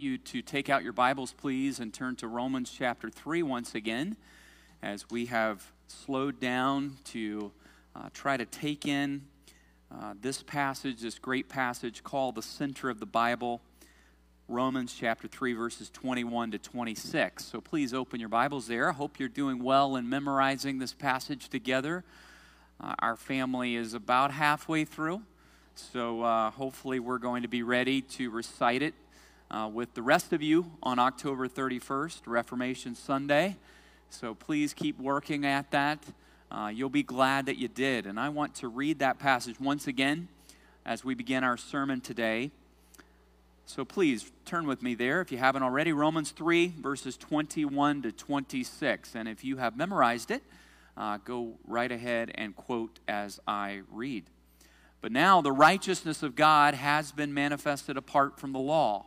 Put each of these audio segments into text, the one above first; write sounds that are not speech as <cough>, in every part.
you to take out your Bibles, please, and turn to Romans chapter 3 once again, as we have slowed down to uh, try to take in uh, this passage, this great passage called the center of the Bible, Romans chapter 3, verses 21 to 26. So please open your Bibles there. I hope you're doing well in memorizing this passage together. Uh, our family is about halfway through, so uh, hopefully we're going to be ready to recite it uh, with the rest of you on October 31st, Reformation Sunday. So please keep working at that. Uh, you'll be glad that you did. And I want to read that passage once again as we begin our sermon today. So please turn with me there if you haven't already. Romans 3, verses 21 to 26. And if you have memorized it, uh, go right ahead and quote as I read. But now the righteousness of God has been manifested apart from the law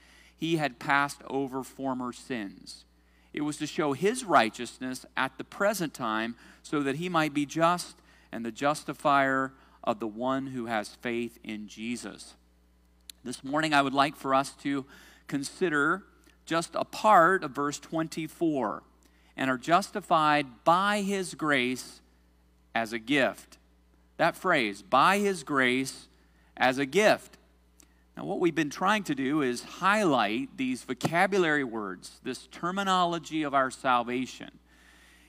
he had passed over former sins. It was to show his righteousness at the present time so that he might be just and the justifier of the one who has faith in Jesus. This morning, I would like for us to consider just a part of verse 24 and are justified by his grace as a gift. That phrase, by his grace as a gift. Now, what we've been trying to do is highlight these vocabulary words, this terminology of our salvation.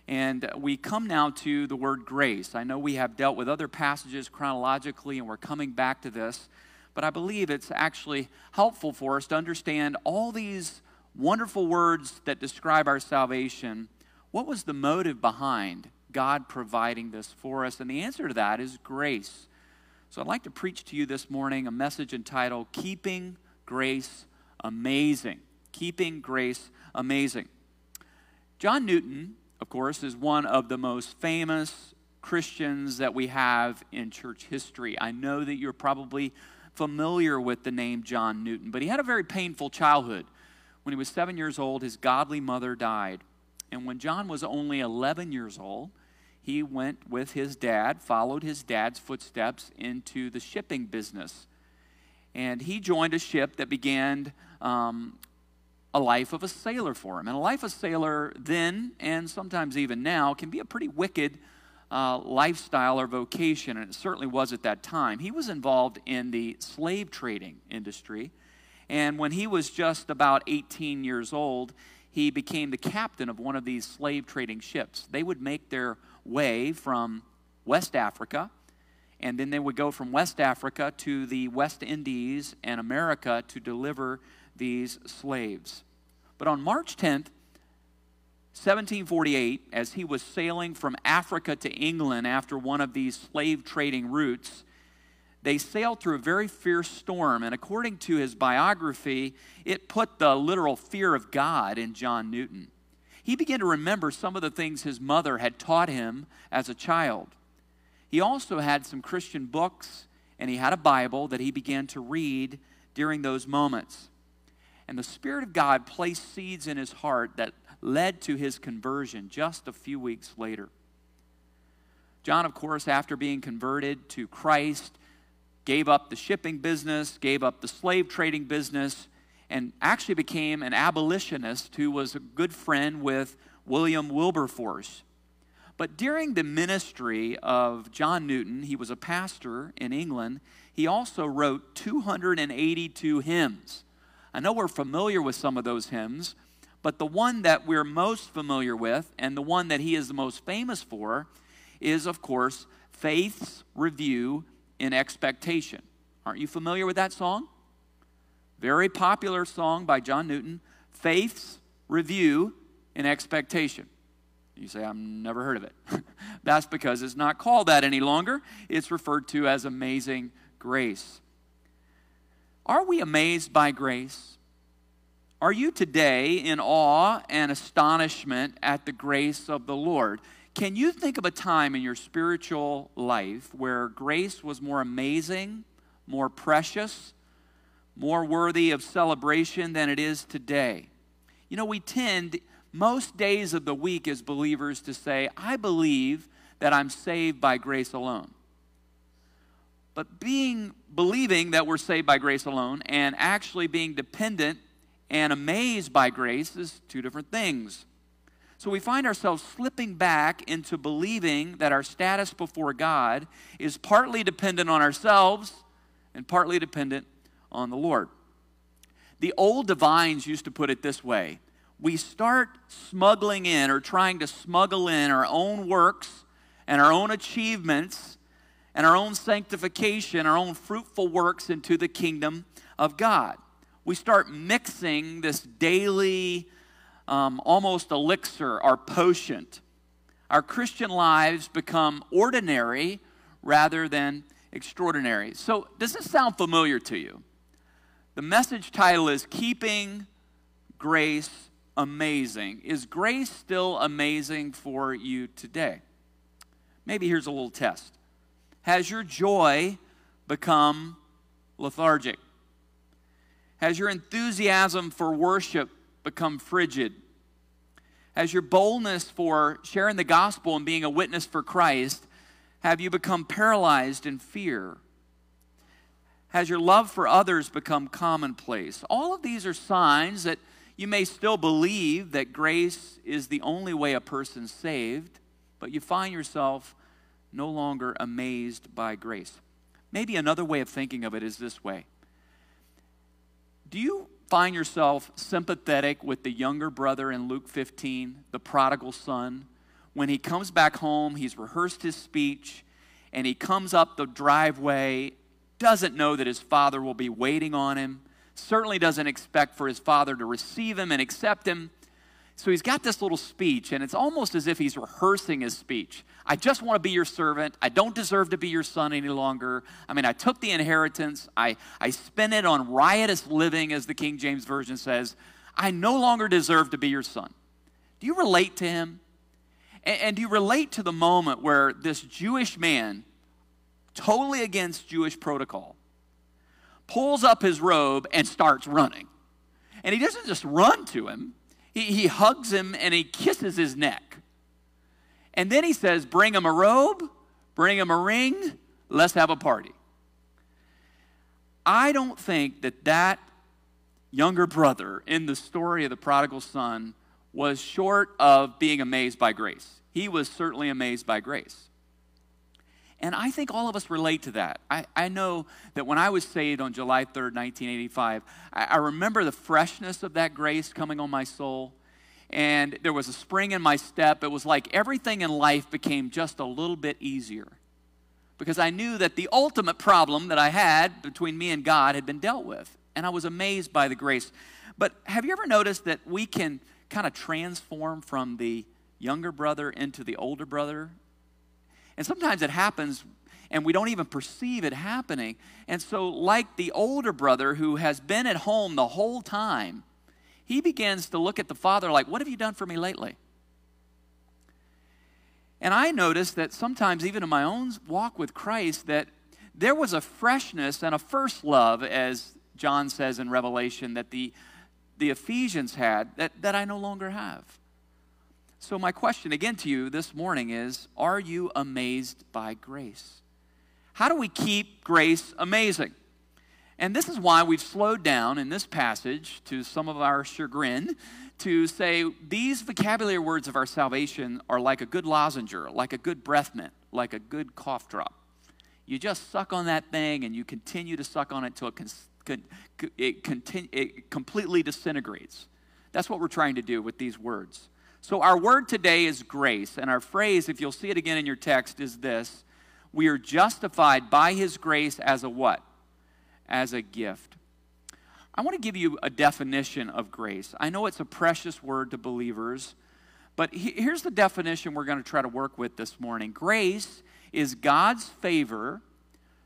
And we come now to the word grace. I know we have dealt with other passages chronologically, and we're coming back to this, but I believe it's actually helpful for us to understand all these wonderful words that describe our salvation. What was the motive behind God providing this for us? And the answer to that is grace. So I'd like to preach to you this morning a message entitled Keeping Grace Amazing. Keeping Grace Amazing. John Newton, of course, is one of the most famous Christians that we have in church history. I know that you're probably familiar with the name John Newton, but he had a very painful childhood. When he was seven years old, his godly mother died. And when John was only 11 years old, he went with his dad, followed his dad's footsteps into the shipping business. And he joined a ship that began um, a life of a sailor for him. And a life of a sailor then, and sometimes even now, can be a pretty wicked uh, lifestyle or vocation, and it certainly was at that time. He was involved in the slave trading industry. And when he was just about 18 years old, he became the captain of one of these slave trading ships. They would make their way from West Africa, and then they would go from West Africa to the West Indies and America to deliver these slaves. But on March 10th, 1748, as he was sailing from Africa to England after one of these slave trading routes, they sailed through a very fierce storm. And according to his biography, it put the literal fear of God in John Newton he began to remember some of the things his mother had taught him as a child. He also had some Christian books and he had a Bible that he began to read during those moments. And the Spirit of God placed seeds in his heart that led to his conversion just a few weeks later. John, of course, after being converted to Christ, gave up the shipping business, gave up the slave trading business, and actually became an abolitionist who was a good friend with William Wilberforce. But during the ministry of John Newton, he was a pastor in England, he also wrote 282 hymns. I know we're familiar with some of those hymns, but the one that we're most familiar with and the one that he is the most famous for is, of course, Faith's Review and Expectation. Aren't you familiar with that song? Very popular song by John Newton, Faith's Review and Expectation. You say, I've never heard of it. <laughs> That's because it's not called that any longer. It's referred to as Amazing Grace. Are we amazed by grace? Are you today in awe and astonishment at the grace of the Lord? Can you think of a time in your spiritual life where grace was more amazing, more precious, more worthy of celebration than it is today? You know, we tend most days of the week as believers to say, I believe that I'm saved by grace alone. But being believing that we're saved by grace alone and actually being dependent and amazed by grace is two different things. So we find ourselves slipping back into believing that our status before God is partly dependent on ourselves and partly dependent on the Lord. The old divines used to put it this way we start smuggling in or trying to smuggle in our own works and our own achievements and our own sanctification, our own fruitful works into the kingdom of God. We start mixing this daily, um, almost elixir, our potion. Our Christian lives become ordinary rather than extraordinary. So, does this sound familiar to you? The message title is Keeping Grace Amazing. Is grace still amazing for you today? Maybe here's a little test. Has your joy become lethargic? Has your enthusiasm for worship become frigid? Has your boldness for sharing the gospel and being a witness for Christ, have you become paralyzed in fear? Has your love for others become commonplace? All of these are signs that you may still believe that grace is the only way a person's saved, but you find yourself no longer amazed by grace. Maybe another way of thinking of it is this way Do you find yourself sympathetic with the younger brother in Luke 15, the prodigal son? When he comes back home, he's rehearsed his speech, and he comes up the driveway, doesn't know that his father will be waiting on him, certainly doesn't expect for his father to receive him and accept him. So he's got this little speech, and it's almost as if he's rehearsing his speech. I just want to be your servant. I don't deserve to be your son any longer. I mean, I took the inheritance, I, I spent it on riotous living, as the King James Version says. I no longer deserve to be your son. Do you relate to him? And, and do you relate to the moment where this Jewish man, totally against Jewish protocol, pulls up his robe and starts running? And he doesn't just run to him, he, he hugs him and he kisses his neck. And then he says, Bring him a robe, bring him a ring, let's have a party. I don't think that that younger brother in the story of the prodigal son was short of being amazed by grace. He was certainly amazed by grace. And I think all of us relate to that. I, I know that when I was saved on July 3rd, 1985, I, I remember the freshness of that grace coming on my soul. And there was a spring in my step. It was like everything in life became just a little bit easier. Because I knew that the ultimate problem that I had between me and God had been dealt with. And I was amazed by the grace. But have you ever noticed that we can kind of transform from the younger brother into the older brother and sometimes it happens and we don't even perceive it happening. And so, like the older brother who has been at home the whole time, he begins to look at the father like, What have you done for me lately? And I noticed that sometimes, even in my own walk with Christ, that there was a freshness and a first love, as John says in Revelation, that the, the Ephesians had that, that I no longer have. So, my question again to you this morning is Are you amazed by grace? How do we keep grace amazing? And this is why we've slowed down in this passage to some of our chagrin to say these vocabulary words of our salvation are like a good lozenger, like a good breath mint, like a good cough drop. You just suck on that thing and you continue to suck on it until it, con- it, continu- it completely disintegrates. That's what we're trying to do with these words. So, our word today is grace, and our phrase, if you'll see it again in your text, is this We are justified by his grace as a what? As a gift. I want to give you a definition of grace. I know it's a precious word to believers, but here's the definition we're going to try to work with this morning Grace is God's favor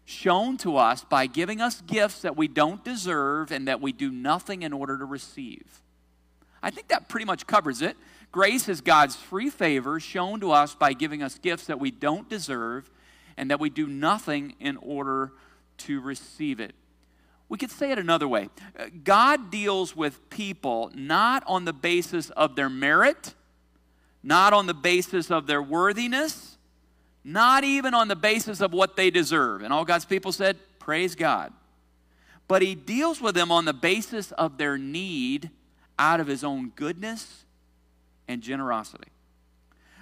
shown to us by giving us gifts that we don't deserve and that we do nothing in order to receive. I think that pretty much covers it. Grace is God's free favor shown to us by giving us gifts that we don't deserve and that we do nothing in order to receive it. We could say it another way God deals with people not on the basis of their merit, not on the basis of their worthiness, not even on the basis of what they deserve. And all God's people said, Praise God. But He deals with them on the basis of their need out of His own goodness and generosity.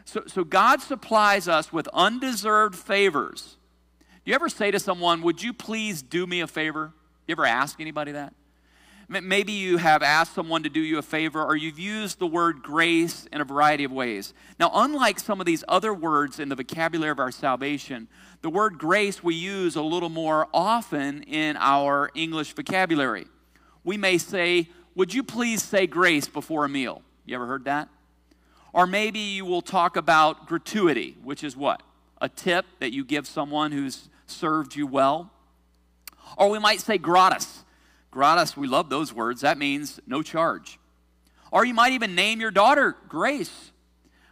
So, so God supplies us with undeserved favors. Do you ever say to someone, Would you please do me a favor? You ever ask anybody that? Maybe you have asked someone to do you a favor, or you've used the word grace in a variety of ways. Now, unlike some of these other words in the vocabulary of our salvation, the word grace we use a little more often in our English vocabulary. We may say, Would you please say grace before a meal? You ever heard that? Or maybe you will talk about gratuity, which is what? A tip that you give someone who's served you well. Or we might say gratis. Gratis, we love those words. That means no charge. Or you might even name your daughter Grace.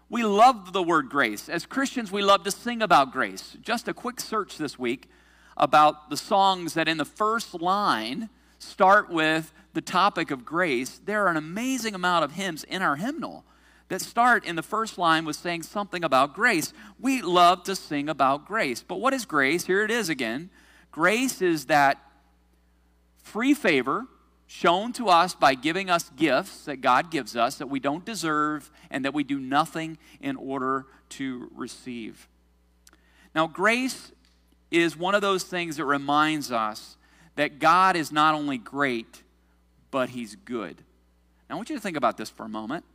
We love the word grace. As Christians, we love to sing about grace. Just a quick search this week about the songs that in the first line start with the topic of grace. There are an amazing amount of hymns in our hymnal that start in the first line with saying something about grace. We love to sing about grace. But what is grace? Here it is again. Grace is that free favor shown to us by giving us gifts that God gives us that we don't deserve and that we do nothing in order to receive. Now, grace is one of those things that reminds us that God is not only great, but He's good. Now, I want you to think about this for a moment.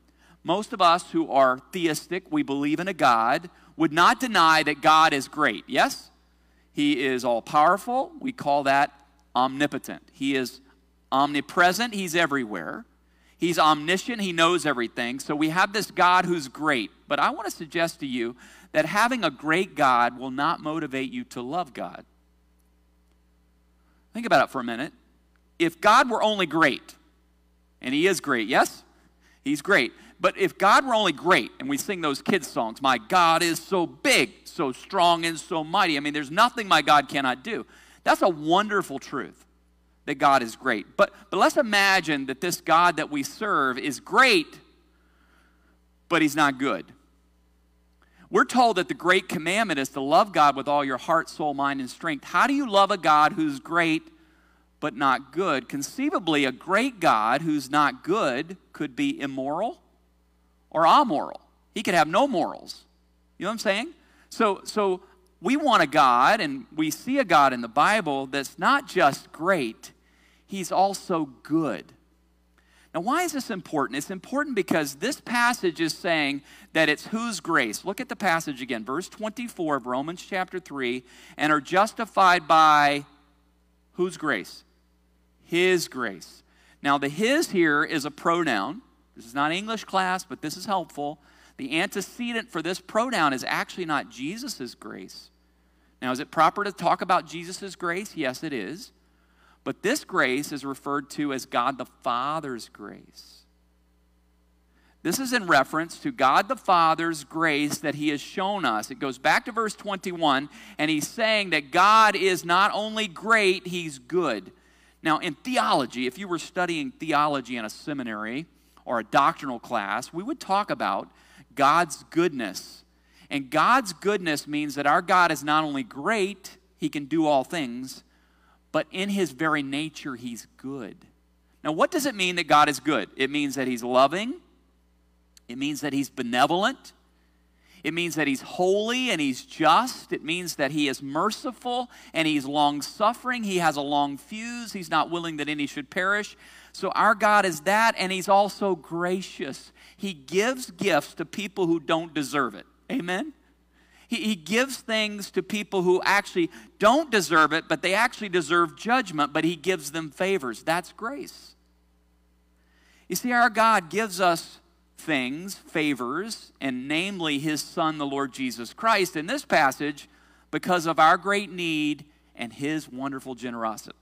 Most of us who are theistic, we believe in a God, would not deny that God is great. Yes? He is all powerful. We call that omnipotent. He is omnipresent. He's everywhere. He's omniscient. He knows everything. So we have this God who's great. But I want to suggest to you that having a great God will not motivate you to love God. Think about it for a minute. If God were only great, and He is great, yes? He's great. But if God were only great, and we sing those kids' songs, my God is so big, so strong, and so mighty. I mean, there's nothing my God cannot do. That's a wonderful truth that God is great. But, but let's imagine that this God that we serve is great, but he's not good. We're told that the great commandment is to love God with all your heart, soul, mind, and strength. How do you love a God who's great but not good? Conceivably, a great God who's not good could be immoral or amoral. He could have no morals. You know what I'm saying? So, so we want a God, and we see a God in the Bible that's not just great, He's also good. Now, why is this important? It's important because this passage is saying that it's whose grace. Look at the passage again, verse 24 of Romans chapter 3, and are justified by whose grace? His grace. Now, the his here is a pronoun. This is not English class, but this is helpful. The antecedent for this pronoun is actually not Jesus' grace. Now, is it proper to talk about Jesus' grace? Yes, it is. But this grace is referred to as God the Father's grace. This is in reference to God the Father's grace that He has shown us. It goes back to verse 21, and He's saying that God is not only great, He's good. Now, in theology, if you were studying theology in a seminary, or a doctrinal class, we would talk about God's goodness. And God's goodness means that our God is not only great, He can do all things, but in His very nature, He's good. Now, what does it mean that God is good? It means that He's loving, it means that He's benevolent, it means that he's holy and he's just. It means that he is merciful and he's long suffering. He has a long fuse. He's not willing that any should perish. So our God is that, and He's also gracious. He gives gifts to people who don't deserve it. Amen? He, he gives things to people who actually don't deserve it, but they actually deserve judgment, but He gives them favors. That's grace. You see, our God gives us things, favors, and namely His Son, the Lord Jesus Christ, in this passage because of our great need and His wonderful generosity.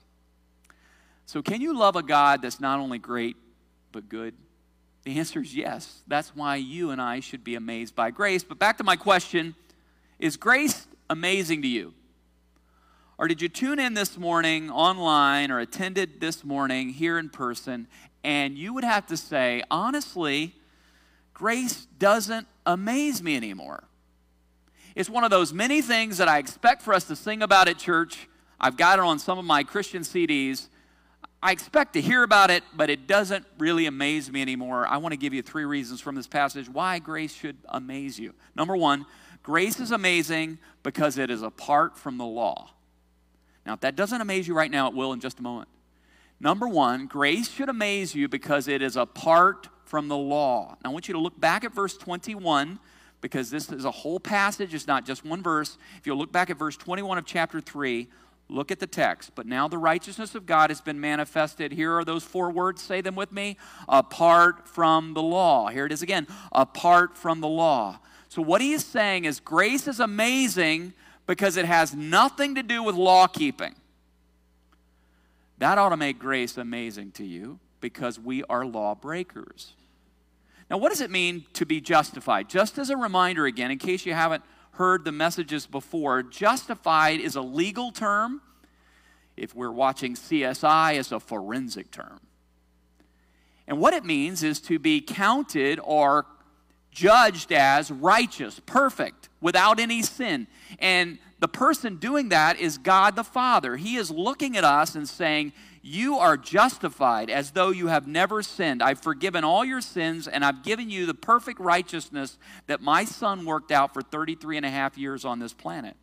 So, can you love a God that's not only great, but good? The answer is yes. That's why you and I should be amazed by grace. But back to my question is grace amazing to you? Or did you tune in this morning online or attended this morning here in person and you would have to say, honestly, grace doesn't amaze me anymore? It's one of those many things that I expect for us to sing about at church. I've got it on some of my Christian CDs. I expect to hear about it, but it doesn't really amaze me anymore. I want to give you three reasons from this passage why grace should amaze you. Number one, grace is amazing because it is apart from the law. Now, if that doesn't amaze you right now, it will in just a moment. Number one, grace should amaze you because it is apart from the law. Now, I want you to look back at verse 21 because this is a whole passage, it's not just one verse. If you look back at verse 21 of chapter 3, look at the text. But now the righteousness of God has been manifested. Here are those four words, say them with me apart from the law. Here it is again apart from the law. So, what he is saying is grace is amazing because it has nothing to do with law keeping. That ought to make grace amazing to you because we are lawbreakers. Now, what does it mean to be justified? Just as a reminder, again, in case you haven't heard the messages before, justified is a legal term. If we're watching CSI, it's a forensic term. And what it means is to be counted or judged as righteous, perfect, without any sin. And the person doing that is God the Father. He is looking at us and saying, You are justified as though you have never sinned. I've forgiven all your sins, and I've given you the perfect righteousness that my son worked out for 33 and a half years on this planet.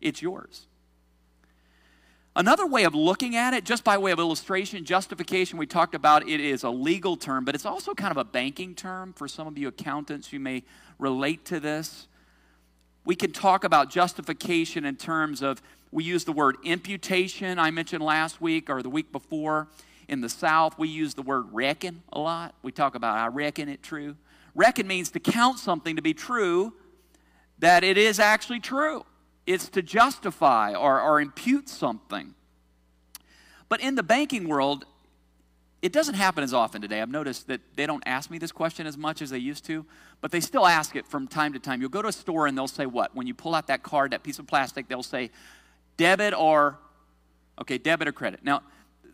It's yours. Another way of looking at it, just by way of illustration, justification, we talked about it is a legal term, but it's also kind of a banking term. For some of you accountants, you may relate to this. We can talk about justification in terms of, we use the word imputation, I mentioned last week or the week before. In the South, we use the word reckon a lot. We talk about, I reckon it true. Reckon means to count something to be true, that it is actually true. It's to justify or, or impute something. But in the banking world, it doesn't happen as often today. I've noticed that they don't ask me this question as much as they used to, but they still ask it from time to time. You'll go to a store and they'll say, What? When you pull out that card, that piece of plastic, they'll say, Debit or, okay, debit or credit. Now,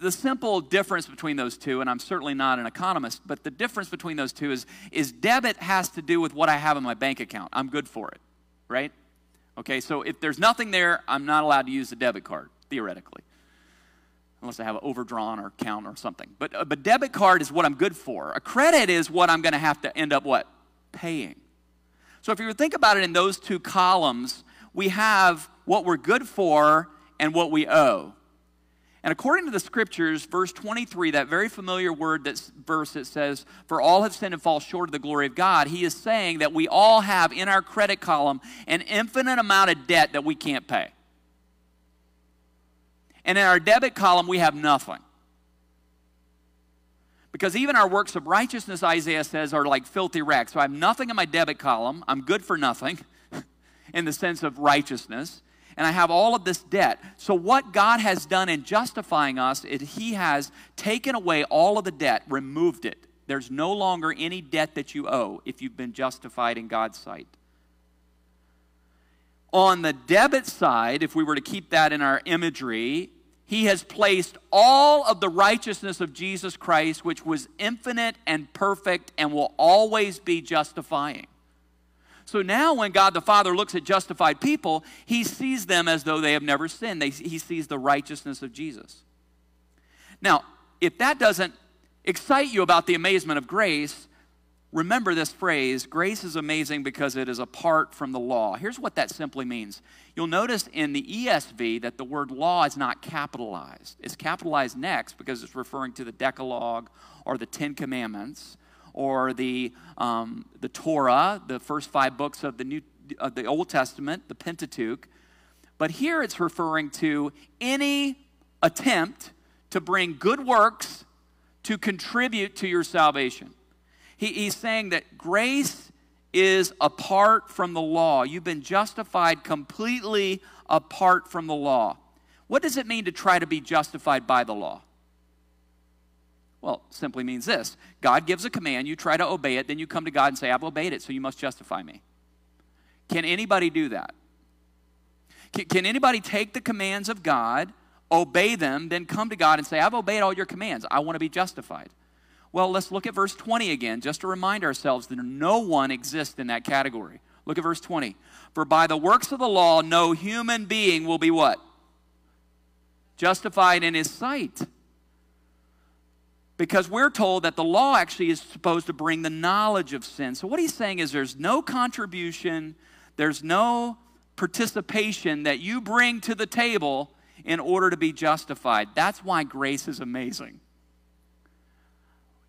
the simple difference between those two, and I'm certainly not an economist, but the difference between those two is, is debit has to do with what I have in my bank account. I'm good for it, right? Okay, so if there's nothing there, I'm not allowed to use the debit card, theoretically. Unless I have an overdrawn or count or something. But, uh, but debit card is what I'm good for. A credit is what I'm going to have to end up what? Paying. So if you think about it in those two columns, we have what we're good for and what we owe. And according to the scriptures, verse 23, that very familiar word, that verse that says, For all have sinned and fall short of the glory of God, he is saying that we all have in our credit column an infinite amount of debt that we can't pay. And in our debit column, we have nothing. Because even our works of righteousness, Isaiah says, are like filthy rags. So I have nothing in my debit column. I'm good for nothing in the sense of righteousness and I have all of this debt. So, what God has done in justifying us is He has taken away all of the debt, removed it. There's no longer any debt that you owe if you've been justified in God's sight. On the debit side, if we were to keep that in our imagery, He has placed all of the righteousness of Jesus Christ, which was infinite and perfect and will always be justifying. So now, when God the Father looks at justified people, he sees them as though they have never sinned. They, he sees the righteousness of Jesus. Now, if that doesn't excite you about the amazement of grace, remember this phrase grace is amazing because it is apart from the law. Here's what that simply means. You'll notice in the ESV that the word law is not capitalized. It's capitalized next because it's referring to the Decalogue or the Ten Commandments or the, um, the Torah, the first five books of the, New, of the Old Testament, the Pentateuch. But here it's referring to any attempt to bring good works to contribute to your salvation. He, he's saying that grace is apart from the law. You've been justified completely apart from the law. What does it mean to try to be justified by the law? Well, simply means this God gives a command, you try to obey it, then you come to God and say, I've obeyed it, so you must justify me. Can anybody do that? Can, can anybody take the commands of God, obey them, then come to God and say, I've obeyed all your commands, I want to be justified? Well, let's look at verse 20 again, just to remind ourselves that no one exists in that category. Look at verse 20. For by the works of the law, no human being will be what? Justified in his sight. Because we're told that the law actually is supposed to bring the knowledge of sin. So, what he's saying is there's no contribution, there's no participation that you bring to the table in order to be justified. That's why grace is amazing.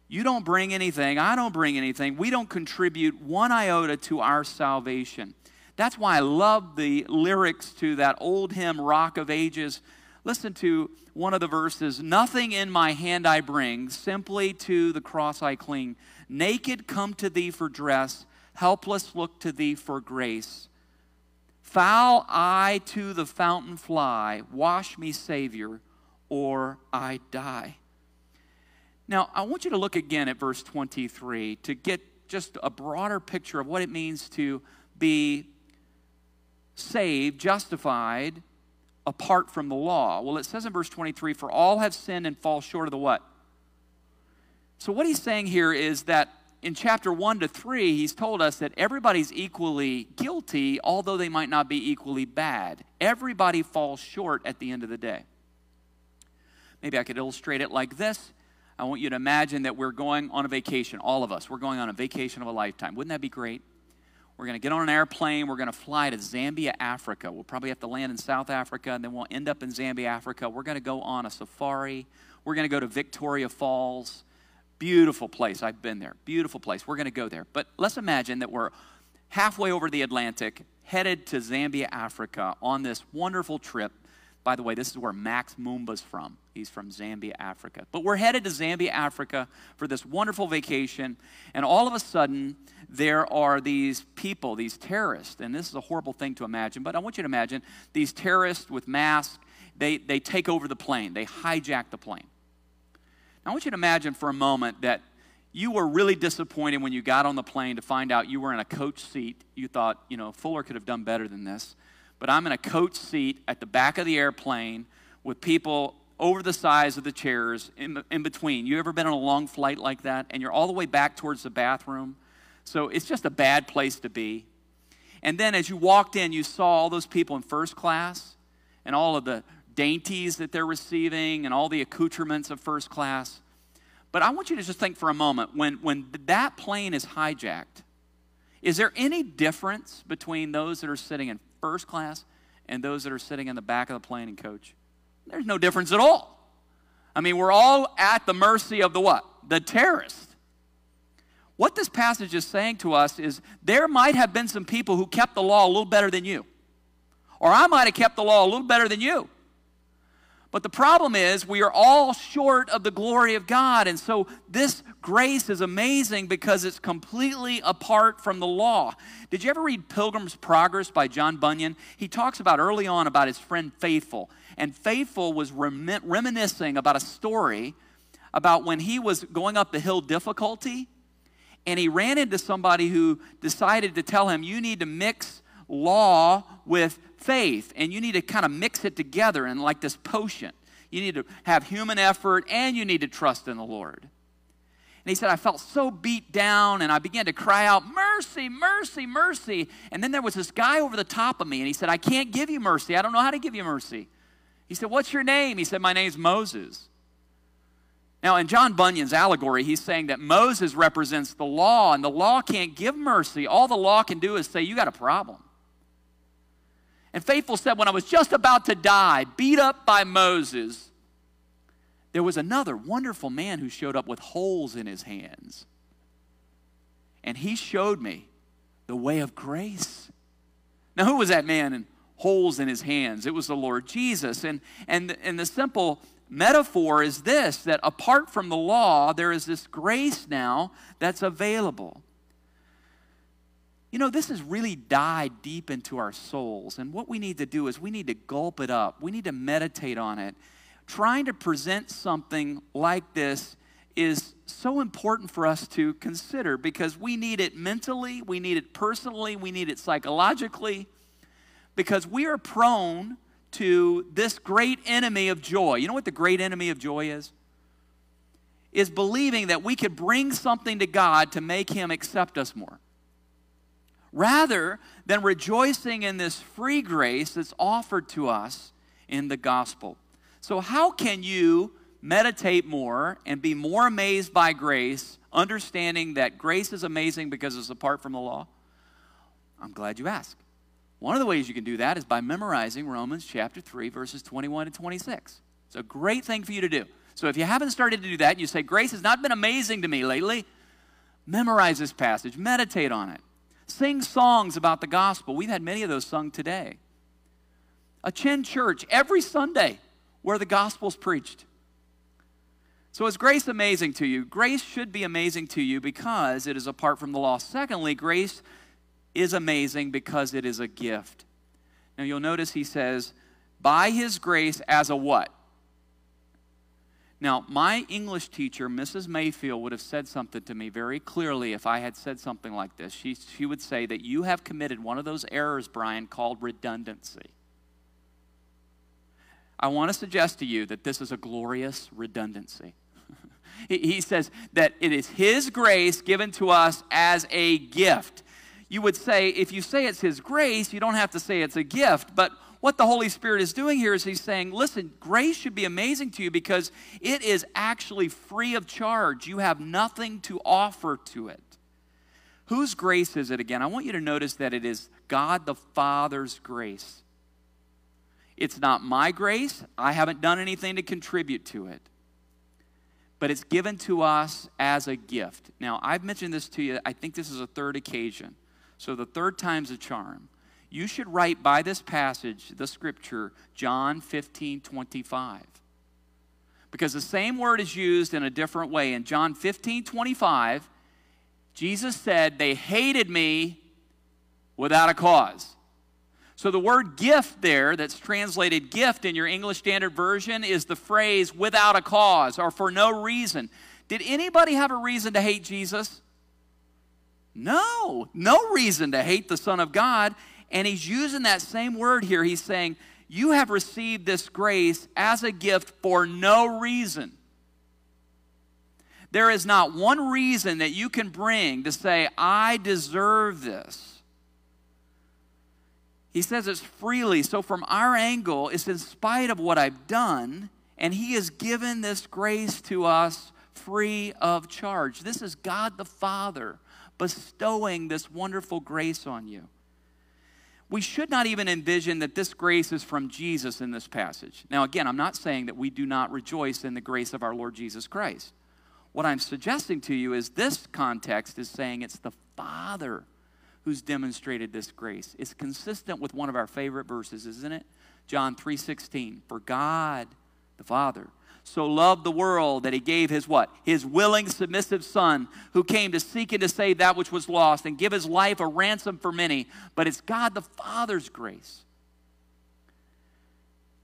You don't bring anything, I don't bring anything. We don't contribute one iota to our salvation. That's why I love the lyrics to that old hymn, Rock of Ages. Listen to one of the verses Nothing in my hand I bring, simply to the cross I cling. Naked come to thee for dress, helpless look to thee for grace. Foul I to the fountain fly, wash me, Savior, or I die. Now, I want you to look again at verse 23 to get just a broader picture of what it means to be saved, justified, apart from the law. Well, it says in verse 23 for all have sinned and fall short of the what? So, what he's saying here is that in chapter 1 to 3, he's told us that everybody's equally guilty, although they might not be equally bad. Everybody falls short at the end of the day. Maybe I could illustrate it like this. I want you to imagine that we're going on a vacation, all of us. We're going on a vacation of a lifetime. Wouldn't that be great? We're going to get on an airplane. We're going to fly to Zambia, Africa. We'll probably have to land in South Africa, and then we'll end up in Zambia, Africa. We're going to go on a safari. We're going to go to Victoria Falls. Beautiful place. I've been there. Beautiful place. We're going to go there. But let's imagine that we're halfway over the Atlantic, headed to Zambia, Africa on this wonderful trip. By the way, this is where Max Mumba's from. He's from Zambia, Africa. But we're headed to Zambia, Africa for this wonderful vacation, and all of a sudden, there are these people, these terrorists, and this is a horrible thing to imagine, but I want you to imagine these terrorists with masks, they, they take over the plane, they hijack the plane. Now, I want you to imagine for a moment that you were really disappointed when you got on the plane to find out you were in a coach seat. You thought, you know, Fuller could have done better than this. But I'm in a coach seat at the back of the airplane with people over the size of the chairs in, in between. You ever been on a long flight like that and you're all the way back towards the bathroom? So it's just a bad place to be. And then as you walked in, you saw all those people in first class and all of the dainties that they're receiving and all the accoutrements of first class. But I want you to just think for a moment when, when that plane is hijacked, is there any difference between those that are sitting in first class and those that are sitting in the back of the plane and coach? There's no difference at all. I mean, we're all at the mercy of the what? The terrorist. What this passage is saying to us is there might have been some people who kept the law a little better than you. Or I might have kept the law a little better than you. But the problem is, we are all short of the glory of God. And so this grace is amazing because it's completely apart from the law. Did you ever read Pilgrim's Progress by John Bunyan? He talks about early on about his friend Faithful. And Faithful was reminiscing about a story about when he was going up the hill difficulty and he ran into somebody who decided to tell him, You need to mix law with faith, and you need to kind of mix it together in like this potion. You need to have human effort and you need to trust in the Lord. And he said, I felt so beat down and I began to cry out, Mercy, mercy, mercy. And then there was this guy over the top of me and he said, I can't give you mercy. I don't know how to give you mercy. He said, What's your name? He said, My name's Moses. Now, in John Bunyan's allegory, he's saying that Moses represents the law, and the law can't give mercy. All the law can do is say, You got a problem. And Faithful said, When I was just about to die, beat up by Moses, there was another wonderful man who showed up with holes in his hands. And he showed me the way of grace. Now, who was that man in holes in his hands? It was the Lord Jesus. And, and, and the simple metaphor is this that apart from the law, there is this grace now that's available. You know, this has really died deep into our souls. And what we need to do is we need to gulp it up, we need to meditate on it. Trying to present something like this is so important for us to consider because we need it mentally, we need it personally, we need it psychologically, because we are prone to this great enemy of joy. You know what the great enemy of joy is? Is believing that we could bring something to God to make Him accept us more. Rather than rejoicing in this free grace that's offered to us in the gospel. So, how can you meditate more and be more amazed by grace, understanding that grace is amazing because it's apart from the law? I'm glad you asked. One of the ways you can do that is by memorizing Romans chapter 3, verses 21 to 26. It's a great thing for you to do. So if you haven't started to do that you say, Grace has not been amazing to me lately, memorize this passage, meditate on it. Sing songs about the gospel. We've had many of those sung today. Attend church every Sunday where the gospel's preached. So, is grace amazing to you? Grace should be amazing to you because it is apart from the law. Secondly, grace is amazing because it is a gift. Now, you'll notice he says, by his grace as a what? Now, my English teacher, Mrs. Mayfield, would have said something to me very clearly if I had said something like this. She, she would say that you have committed one of those errors, Brian, called redundancy. I want to suggest to you that this is a glorious redundancy. <laughs> He says that it is His grace given to us as a gift. You would say, if you say it's His grace, you don't have to say it's a gift. But what the Holy Spirit is doing here is He's saying, listen, grace should be amazing to you because it is actually free of charge. You have nothing to offer to it. Whose grace is it again? I want you to notice that it is God the Father's grace. It's not my grace. I haven't done anything to contribute to it but it's given to us as a gift. Now, I've mentioned this to you, I think this is a third occasion. So the third time's a charm. You should write by this passage, the scripture, John 15 25. Because the same word is used in a different way. In John 15 25, Jesus said, They hated me without a cause. So the word gift there, that's translated gift in your English Standard Version, is the phrase without a cause or for no reason. Did anybody have a reason to hate Jesus? No, no reason to hate the Son of God. And he's using that same word here. He's saying, You have received this grace as a gift for no reason. There is not one reason that you can bring to say, I deserve this. He says it's freely. So, from our angle, it's in spite of what I've done, and He has given this grace to us free of charge. This is God the Father bestowing this wonderful grace on you. We should not even envision that this grace is from Jesus in this passage. Now, again, I'm not saying that we do not rejoice in the grace of our Lord Jesus Christ. What I'm suggesting to you is this context is saying it's the Father who's demonstrated this grace. It's consistent with one of our favorite verses, isn't it? John 3:16. For God the Father so loved the world that he gave his what? His willing submissive son who came to seek and to save that which was lost and give his life a ransom for many. But it's God the Father's grace.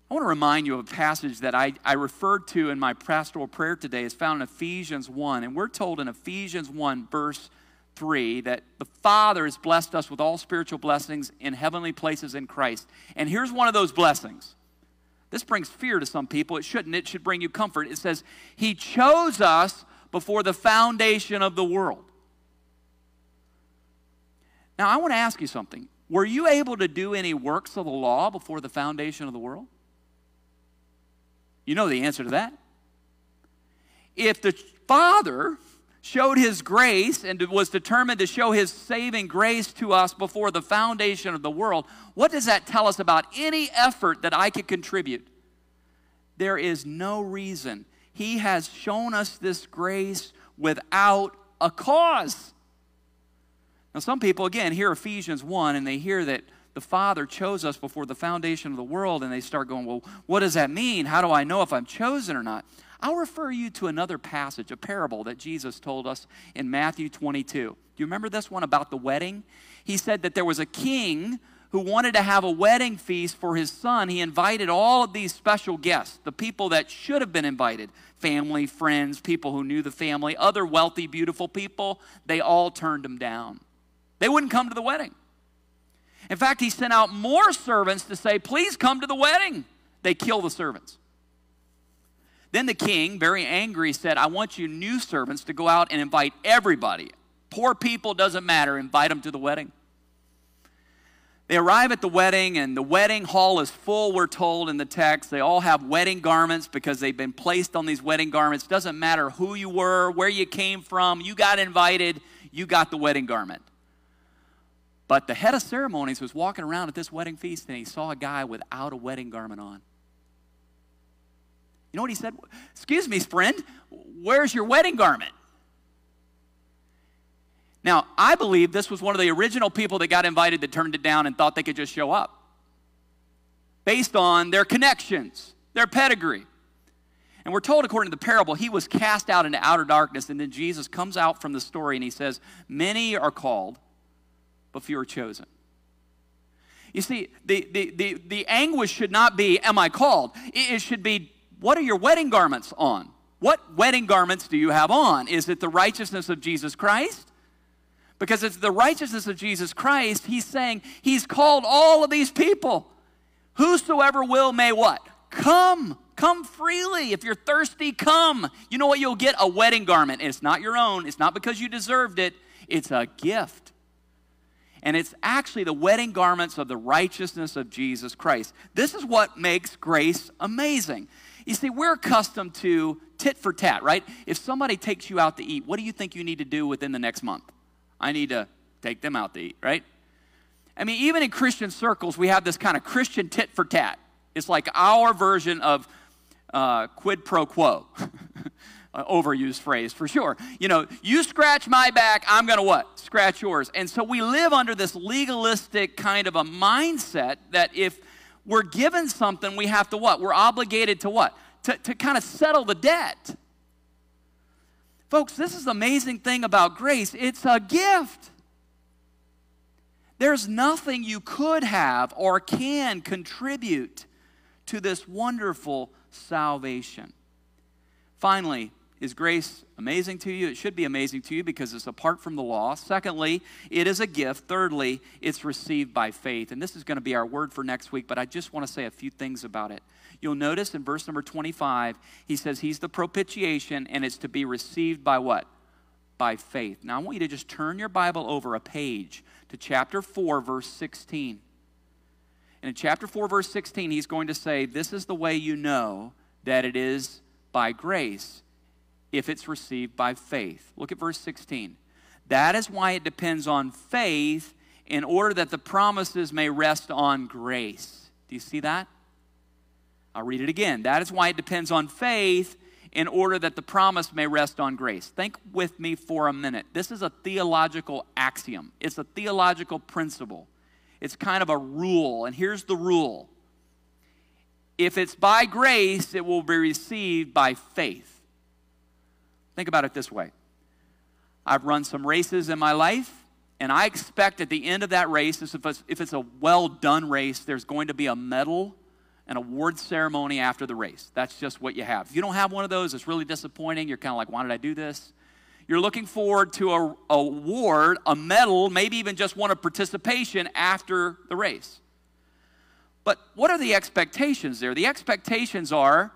I want to remind you of a passage that I, I referred to in my pastoral prayer today. It's found in Ephesians 1. And we're told in Ephesians 1, verse 3 that the Father has blessed us with all spiritual blessings in heavenly places in Christ. And here's one of those blessings. This brings fear to some people. It shouldn't. It should bring you comfort. It says, He chose us before the foundation of the world. Now, I want to ask you something. Were you able to do any works of the law before the foundation of the world? You know the answer to that. If the Father showed his grace and was determined to show his saving grace to us before the foundation of the world, what does that tell us about any effort that I could contribute? There is no reason. He has shown us this grace without a cause. Now, some people, again, hear Ephesians 1 and they hear that the Father chose us before the foundation of the world and they start going, Well, what does that mean? How do I know if I'm chosen or not? I'll refer you to another passage, a parable that Jesus told us in Matthew 22. Do you remember this one about the wedding? He said that there was a king who wanted to have a wedding feast for his son, he invited all of these special guests, the people that should have been invited family, friends, people who knew the family, other wealthy, beautiful people. They all turned him down. They wouldn't come to the wedding. In fact, he sent out more servants to say, Please come to the wedding. They kill the servants. Then the king, very angry, said, I want you new servants to go out and invite everybody. Poor people, doesn't matter, invite them to the wedding. They arrive at the wedding, and the wedding hall is full, we're told in the text. They all have wedding garments because they've been placed on these wedding garments. Doesn't matter who you were, where you came from, you got invited, you got the wedding garment. But the head of ceremonies was walking around at this wedding feast and he saw a guy without a wedding garment on. You know what he said? Excuse me, friend, where's your wedding garment? Now, I believe this was one of the original people that got invited that turned it down and thought they could just show up based on their connections, their pedigree. And we're told, according to the parable, he was cast out into outer darkness. And then Jesus comes out from the story and he says, Many are called, but few are chosen. You see, the, the, the, the anguish should not be, Am I called? It should be, What are your wedding garments on? What wedding garments do you have on? Is it the righteousness of Jesus Christ? Because it's the righteousness of Jesus Christ, he's saying he's called all of these people. Whosoever will may what? Come. Come freely. If you're thirsty, come. You know what you'll get? A wedding garment. It's not your own. It's not because you deserved it. It's a gift. And it's actually the wedding garments of the righteousness of Jesus Christ. This is what makes grace amazing. You see, we're accustomed to tit for tat, right? If somebody takes you out to eat, what do you think you need to do within the next month? I need to take them out to eat, right? I mean, even in Christian circles, we have this kind of Christian tit for tat. It's like our version of uh, quid pro quo. <laughs> overused phrase for sure. You know, you scratch my back, I'm going to what? Scratch yours. And so we live under this legalistic kind of a mindset that if we're given something, we have to what? We're obligated to what? To, to kind of settle the debt. Folks, this is the amazing thing about grace it's a gift. There's nothing you could have or can contribute to this wonderful salvation. Finally, is grace amazing to you? It should be amazing to you because it's apart from the law. Secondly, it is a gift. Thirdly, it's received by faith. And this is going to be our word for next week, but I just want to say a few things about it. You'll notice in verse number 25, he says he's the propitiation and it's to be received by what? By faith. Now, I want you to just turn your Bible over a page to chapter 4, verse 16. And in chapter 4, verse 16, he's going to say, This is the way you know that it is by grace if it's received by faith. Look at verse 16. That is why it depends on faith in order that the promises may rest on grace. Do you see that? I'll read it again. That is why it depends on faith in order that the promise may rest on grace. Think with me for a minute. This is a theological axiom, it's a theological principle. It's kind of a rule. And here's the rule if it's by grace, it will be received by faith. Think about it this way I've run some races in my life, and I expect at the end of that race, if it's, a well done race, there's going to be a medal an award ceremony after the race. That's just what you have. If you don't have one of those, it's really disappointing. You're kind of like, why did I do this? You're looking forward to a award, a medal, maybe even just one of participation after the race. But what are the expectations there? The expectations are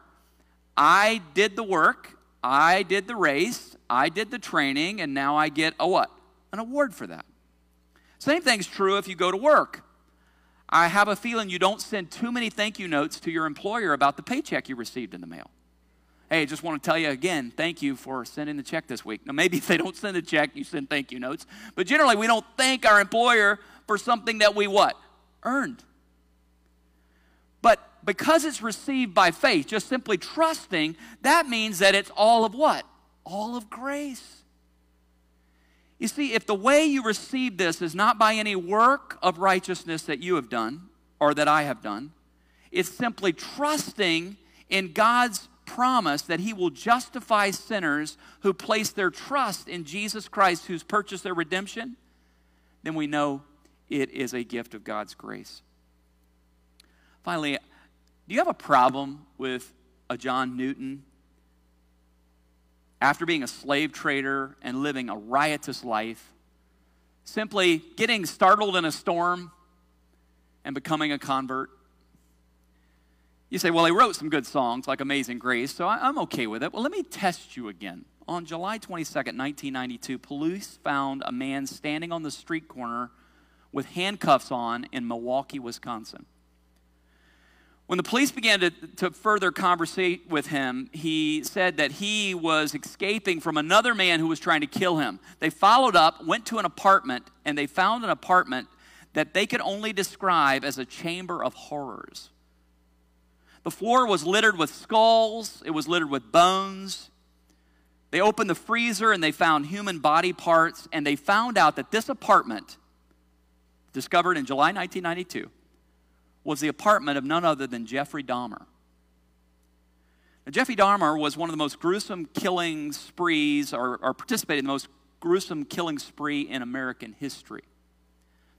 I did the work, I did the race, I did the training, and now I get a what? An award for that. Same thing's true if you go to work. I have a feeling you don't send too many thank you notes to your employer about the paycheck you received in the mail. Hey, just want to tell you again, thank you for sending the check this week. Now, maybe <laughs> if they don't send a check, you send thank you notes. But generally, we don't thank our employer for something that we what? Earned. Because it's received by faith, just simply trusting, that means that it's all of what? All of grace. You see, if the way you receive this is not by any work of righteousness that you have done or that I have done, it's simply trusting in God's promise that He will justify sinners who place their trust in Jesus Christ, who's purchased their redemption, then we know it is a gift of God's grace. Finally, do you have a problem with a John Newton after being a slave trader and living a riotous life, simply getting startled in a storm and becoming a convert? You say, well, he wrote some good songs like Amazing Grace, so I'm okay with it. Well, let me test you again. On July 22nd, 1992, police found a man standing on the street corner with handcuffs on in Milwaukee, Wisconsin. When the police began to, to further conversate with him, he said that he was escaping from another man who was trying to kill him. They followed up, went to an apartment, and they found an apartment that they could only describe as a chamber of horrors. The floor was littered with skulls, it was littered with bones. They opened the freezer and they found human body parts, and they found out that this apartment, discovered in July 1992, was the apartment of none other than Jeffrey Dahmer. Now, Jeffrey Dahmer was one of the most gruesome killing sprees, or, or participated in the most gruesome killing spree in American history.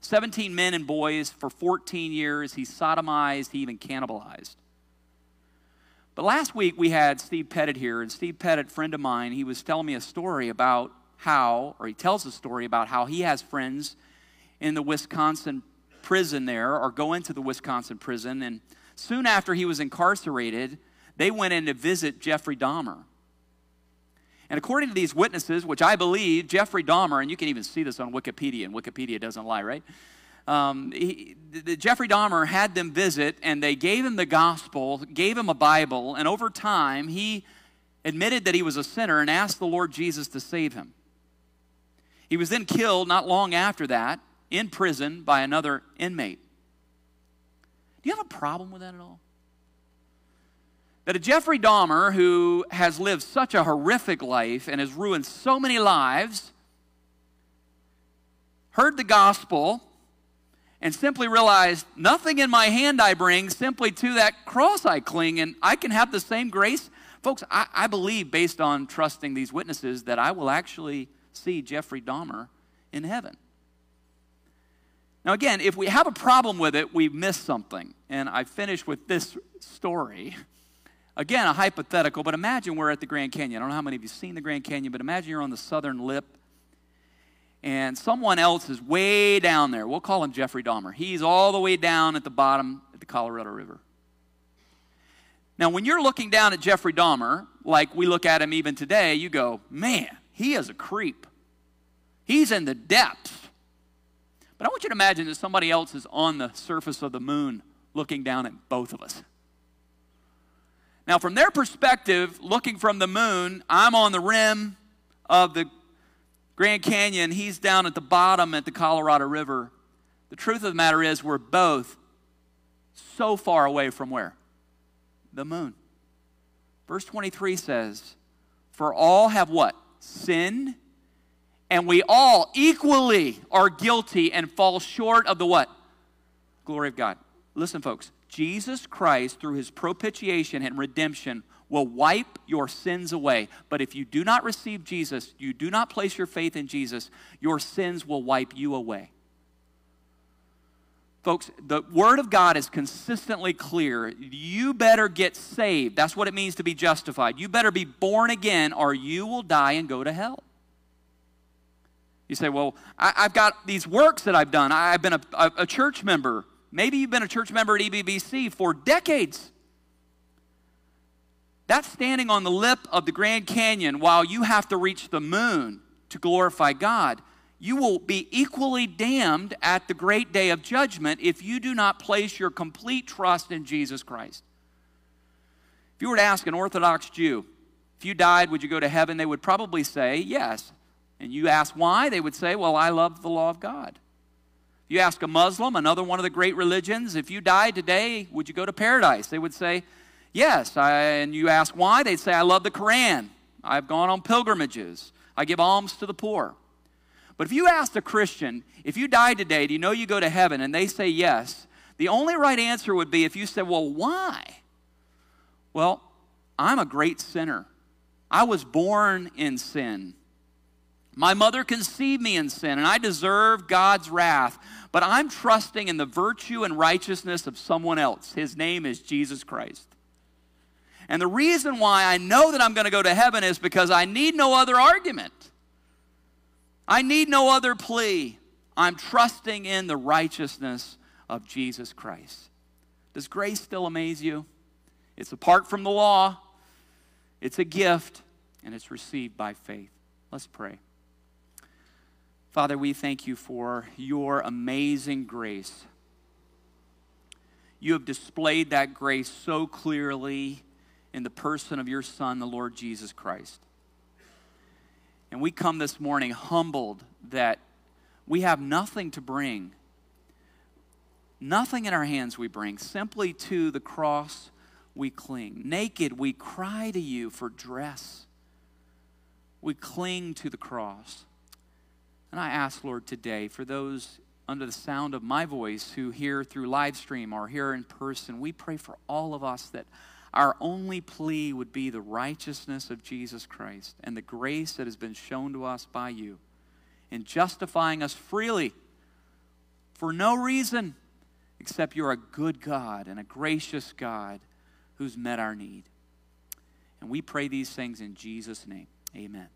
17 men and boys for 14 years. He sodomized, he even cannibalized. But last week we had Steve Pettit here, and Steve Pettit, friend of mine, he was telling me a story about how, or he tells a story about how he has friends in the Wisconsin prison there, or go into the Wisconsin prison, and soon after he was incarcerated, they went in to visit Jeffrey Dahmer. And according to these witnesses, which I believe, Jeffrey Dahmer, and you can even see this on Wikipedia, and Wikipedia doesn't lie, right? um, he, the, Jeffrey Dahmer had them visit, and they gave him the gospel, gave him a Bible, and over time, he admitted that he was a sinner and asked the Lord Jesus to save him. He was then killed not long after that in prison by another inmate. Do you have a problem with that at all? That a Jeffrey Dahmer, who has lived such a horrific life and has ruined so many lives, heard the gospel and simply realized nothing in my hand I bring, simply to that cross I cling, and I can have the same grace. Folks, I, I believe, based on trusting these witnesses, that I will actually see Jeffrey Dahmer in heaven. Now, again, if we have a problem with it, we've missed something. And I finish with this story. Again, a hypothetical, but imagine we're at the Grand Canyon. I don't know how many of you have seen the Grand Canyon, but imagine you're on the southern lip and someone else is way down there. We'll call him Jeffrey Dahmer. He's all the way down at the bottom at the Colorado River. Now, when you're looking down at Jeffrey Dahmer, like we look at him even today, you go, man, he is a creep. He's in the depths. But I want you to imagine that somebody else is on the surface of the moon looking down at both of us. Now, from their perspective, looking from the moon, I'm on the rim of the Grand Canyon, he's down at the bottom at the Colorado River. The truth of the matter is, we're both so far away from where? The moon. Verse 23 says, For all have what? Sinned, and we all equally are guilty and fall short of the what? Glory of God. Listen, folks, Jesus Christ, through his propitiation and redemption, will wipe your sins away. But if you do not receive Jesus, you do not place your faith in Jesus, your sins will wipe you away. Folks, the Word of God is consistently clear. You better get saved. That's what it means to be justified. You better be born again, or you will die and go to hell. You say, Well, I, have got these works that I've done. I've been a, a, a church member. Maybe you've been a church member at EBBC for decades. That's standing on the lip of the Grand Canyon while you have to reach the moon to glorify God. You will be equally damned at the great day of judgment if you do not place your complete trust in Jesus Christ. If you were to ask an Orthodox Jew, if you died, would you go to heaven? They would probably say yes. And you ask why? They would say, well, I love the law of God. You ask a Muslim, another one of the great religions, if you died today, would you go to paradise? They would say, Yes, I, and you ask why, they'd say, I love the Quran. I've gone on pilgrimages. I give alms to the poor. But if you ask a Christian, if you die today, do you know you go to heaven? And they say yes, the only right answer would be if you said, Well, why? Well, I'm a great sinner. I was born in sin. My mother conceived me in sin, and I deserve God's wrath. But I'm trusting in the virtue and righteousness of someone else. His name is Jesus Christ. And the reason why I know that I'm going to go to heaven is because I need no other argument. I need no other plea. I'm trusting in the righteousness of Jesus Christ. Does grace still amaze you? It's apart from the law, it's a gift, and it's received by faith. Let's pray. Father, we thank you for your amazing grace. You have displayed that grace so clearly in the person of your Son, the Lord Jesus Christ. And we come this morning humbled that we have nothing to bring. Nothing in our hands we bring, simply to the cross we cling. Naked, we cry to you for dress. We cling to the cross. And I ask, Lord, today, for those under the sound of my voice who hear through live stream or here in person, we pray for all of us that our only plea would be the righteousness of Jesus Christ and the grace that has been shown to us by you in justifying us freely for no reason except you're a good God and a gracious God who's met our need. And we pray these things in Jesus' name. Amen.